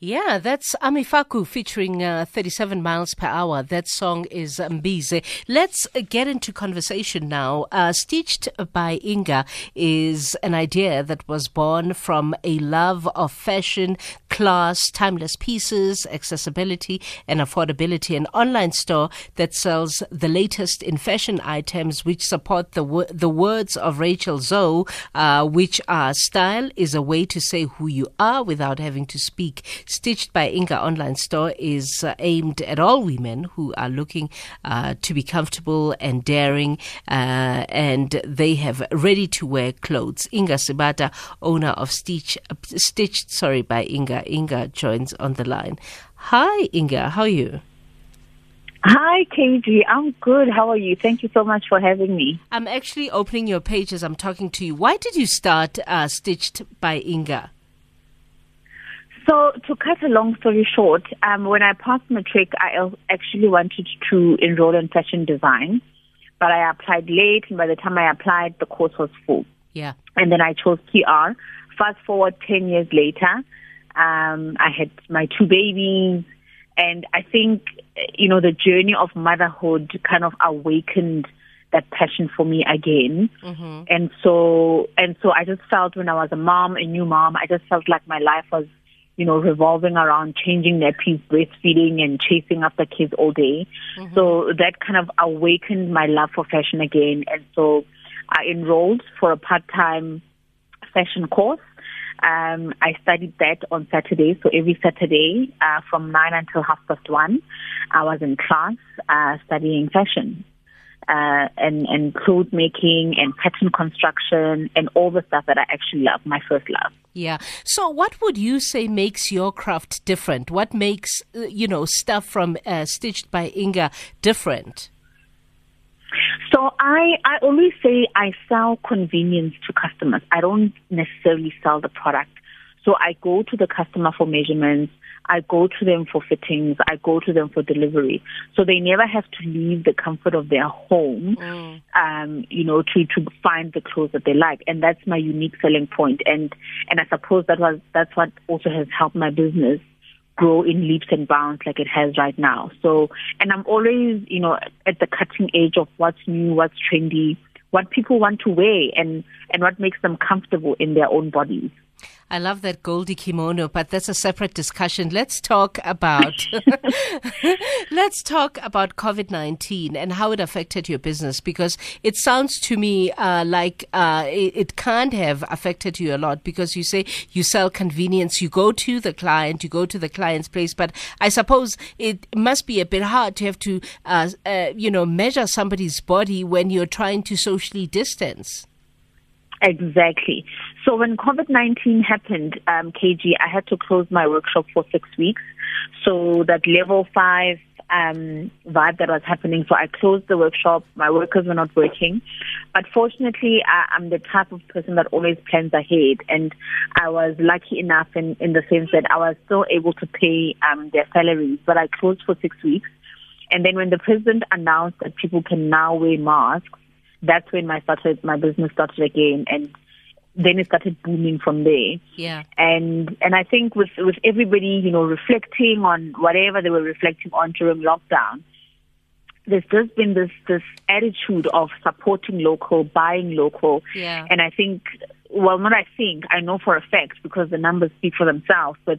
Yeah, that's Amifaku featuring uh, 37 miles per hour. That song is Mbize. Let's get into conversation now. Uh, Stitched by Inga is an idea that was born from a love of fashion, class, timeless pieces, accessibility, and affordability. An online store that sells the latest in fashion items which support the, wo- the words of Rachel Zoe, uh, which are style is a way to say who you are without having to speak. Stitched by Inga online store is uh, aimed at all women who are looking uh, to be comfortable and daring, uh, and they have ready to wear clothes. Inga Sebata, owner of Stitch, Stitched, sorry, by Inga. Inga joins on the line. Hi, Inga. How are you? Hi, KG. I'm good. How are you? Thank you so much for having me. I'm actually opening your page as I'm talking to you. Why did you start uh, Stitched by Inga? So, to cut a long story short, um, when I passed matric, I actually wanted to enroll in fashion design, but I applied late, and by the time I applied, the course was full. Yeah. And then I chose PR. Fast forward 10 years later, um, I had my two babies, and I think, you know, the journey of motherhood kind of awakened that passion for me again. Mm-hmm. And so, and so I just felt when I was a mom, a new mom, I just felt like my life was you know, revolving around changing nappies, breastfeeding, and chasing after kids all day. Mm-hmm. So that kind of awakened my love for fashion again. And so I enrolled for a part-time fashion course. Um, I studied that on Saturday. So every Saturday, uh, from nine until half past one, I was in class uh, studying fashion uh, and and clothes making and pattern construction and all the stuff that I actually love, my first love. Yeah. So, what would you say makes your craft different? What makes uh, you know stuff from uh, Stitched by Inga different? So I, I always say I sell convenience to customers. I don't necessarily sell the product. So I go to the customer for measurements. I go to them for fittings. I go to them for delivery. So they never have to leave the comfort of their home, Mm. um, you know, to, to find the clothes that they like. And that's my unique selling point. And, and I suppose that was, that's what also has helped my business grow in leaps and bounds like it has right now. So, and I'm always, you know, at the cutting edge of what's new, what's trendy, what people want to wear and, and what makes them comfortable in their own bodies. I love that Goldie kimono, but that's a separate discussion. Let's talk about let's talk about COVID nineteen and how it affected your business because it sounds to me uh, like uh, it, it, can't have affected you a lot because you say you sell convenience, you go to the client, you go to the client's place, but I suppose it must be a bit hard to have to uh, uh you know measure somebody's body when you're trying to socially distance. Exactly. So when COVID-19 happened, um, KG, I had to close my workshop for six weeks. So that level five um, vibe that was happening. So I closed the workshop. My workers were not working. But fortunately, I, I'm the type of person that always plans ahead. And I was lucky enough in, in the sense that I was still able to pay um, their salaries. But I closed for six weeks. And then when the president announced that people can now wear masks, that's when my started my business started again and then it started booming from there. Yeah. And and I think with with everybody, you know, reflecting on whatever they were reflecting on during lockdown, there's just been this this attitude of supporting local, buying local. Yeah. And I think well not I think, I know for a fact because the numbers speak for themselves, but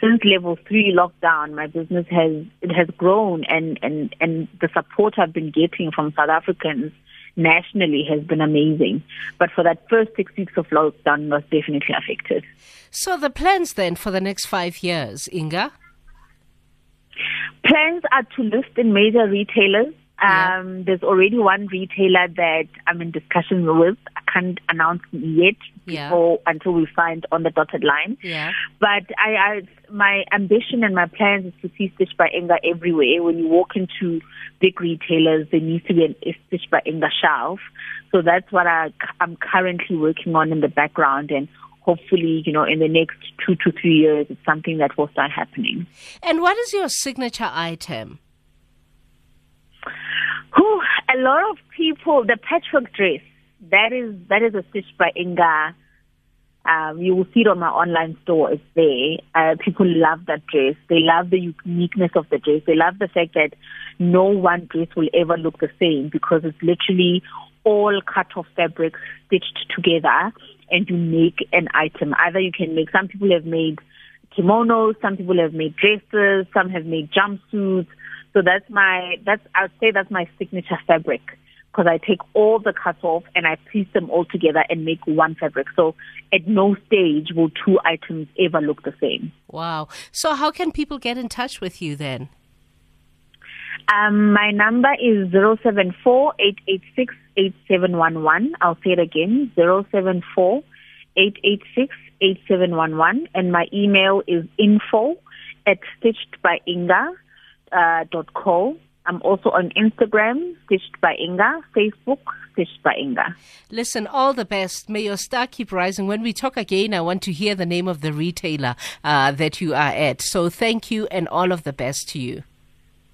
since level three lockdown, my business has it has grown and, and, and the support I've been getting from South Africans nationally has been amazing. But for that first six weeks of lockdown was definitely affected. So the plans then for the next five years, Inga? Plans are to list in major retailers. Yeah. Um, there's already one retailer that I'm in discussion with. I can't announce yet Yeah. before until we find on the dotted line. Yeah. But I, I, my ambition and my plans is to see Stitch by Inga everywhere. When you walk into big retailers, there needs to be an a Stitch by Inga shelf. So that's what I, I'm currently working on in the background, and hopefully, you know, in the next two to three years, it's something that will start happening. And what is your signature item? A lot of people, the patchwork dress, that is that is a Stitch by Inga Um, you will see it on my online store. It's there. Uh, people love that dress. They love the uniqueness of the dress. They love the fact that no one dress will ever look the same because it's literally all cut off fabrics stitched together and you make an item. Either you can make, some people have made kimonos, some people have made dresses, some have made jumpsuits. So that's my, that's, I would say that's my signature fabric because I take all the cuts off and I piece them all together and make one fabric. So at no stage will two items ever look the same. Wow. So how can people get in touch with you then? Um, my number is zero seven four eight eight six eight seven one one. I'll say it again, zero seven four eight eight six eight seven one one, and my email is info at stitchedbyinga uh, dot co. I'm also on Instagram, Stitched by Inga, Facebook, Stitched by Inga. Listen, all the best. May your star keep rising. When we talk again, I want to hear the name of the retailer uh, that you are at. So thank you and all of the best to you.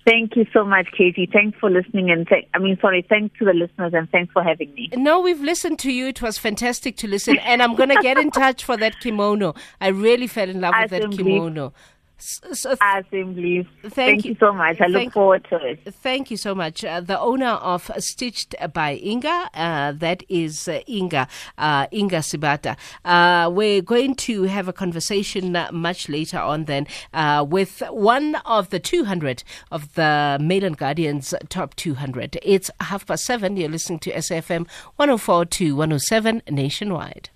Thank you so much, KG. Thanks for listening and th- I mean, sorry, thanks to the listeners and thanks for having me. No, we've listened to you. It was fantastic to listen, and I'm going to get in touch for that kimono. I really fell in love with that kimono. So th- Assembly. Thank, thank you. you so much. I thank, look forward to it. Thank you so much. Uh, the owner of Stitched by Inga, uh, that is uh, Inga, uh, Inga Sebata. Uh, we're going to have a conversation uh, much later on then with one of the 200 of the Mail and Guardian's top 200. It's half past seven. You're listening to SFM 104 to 107 nationwide.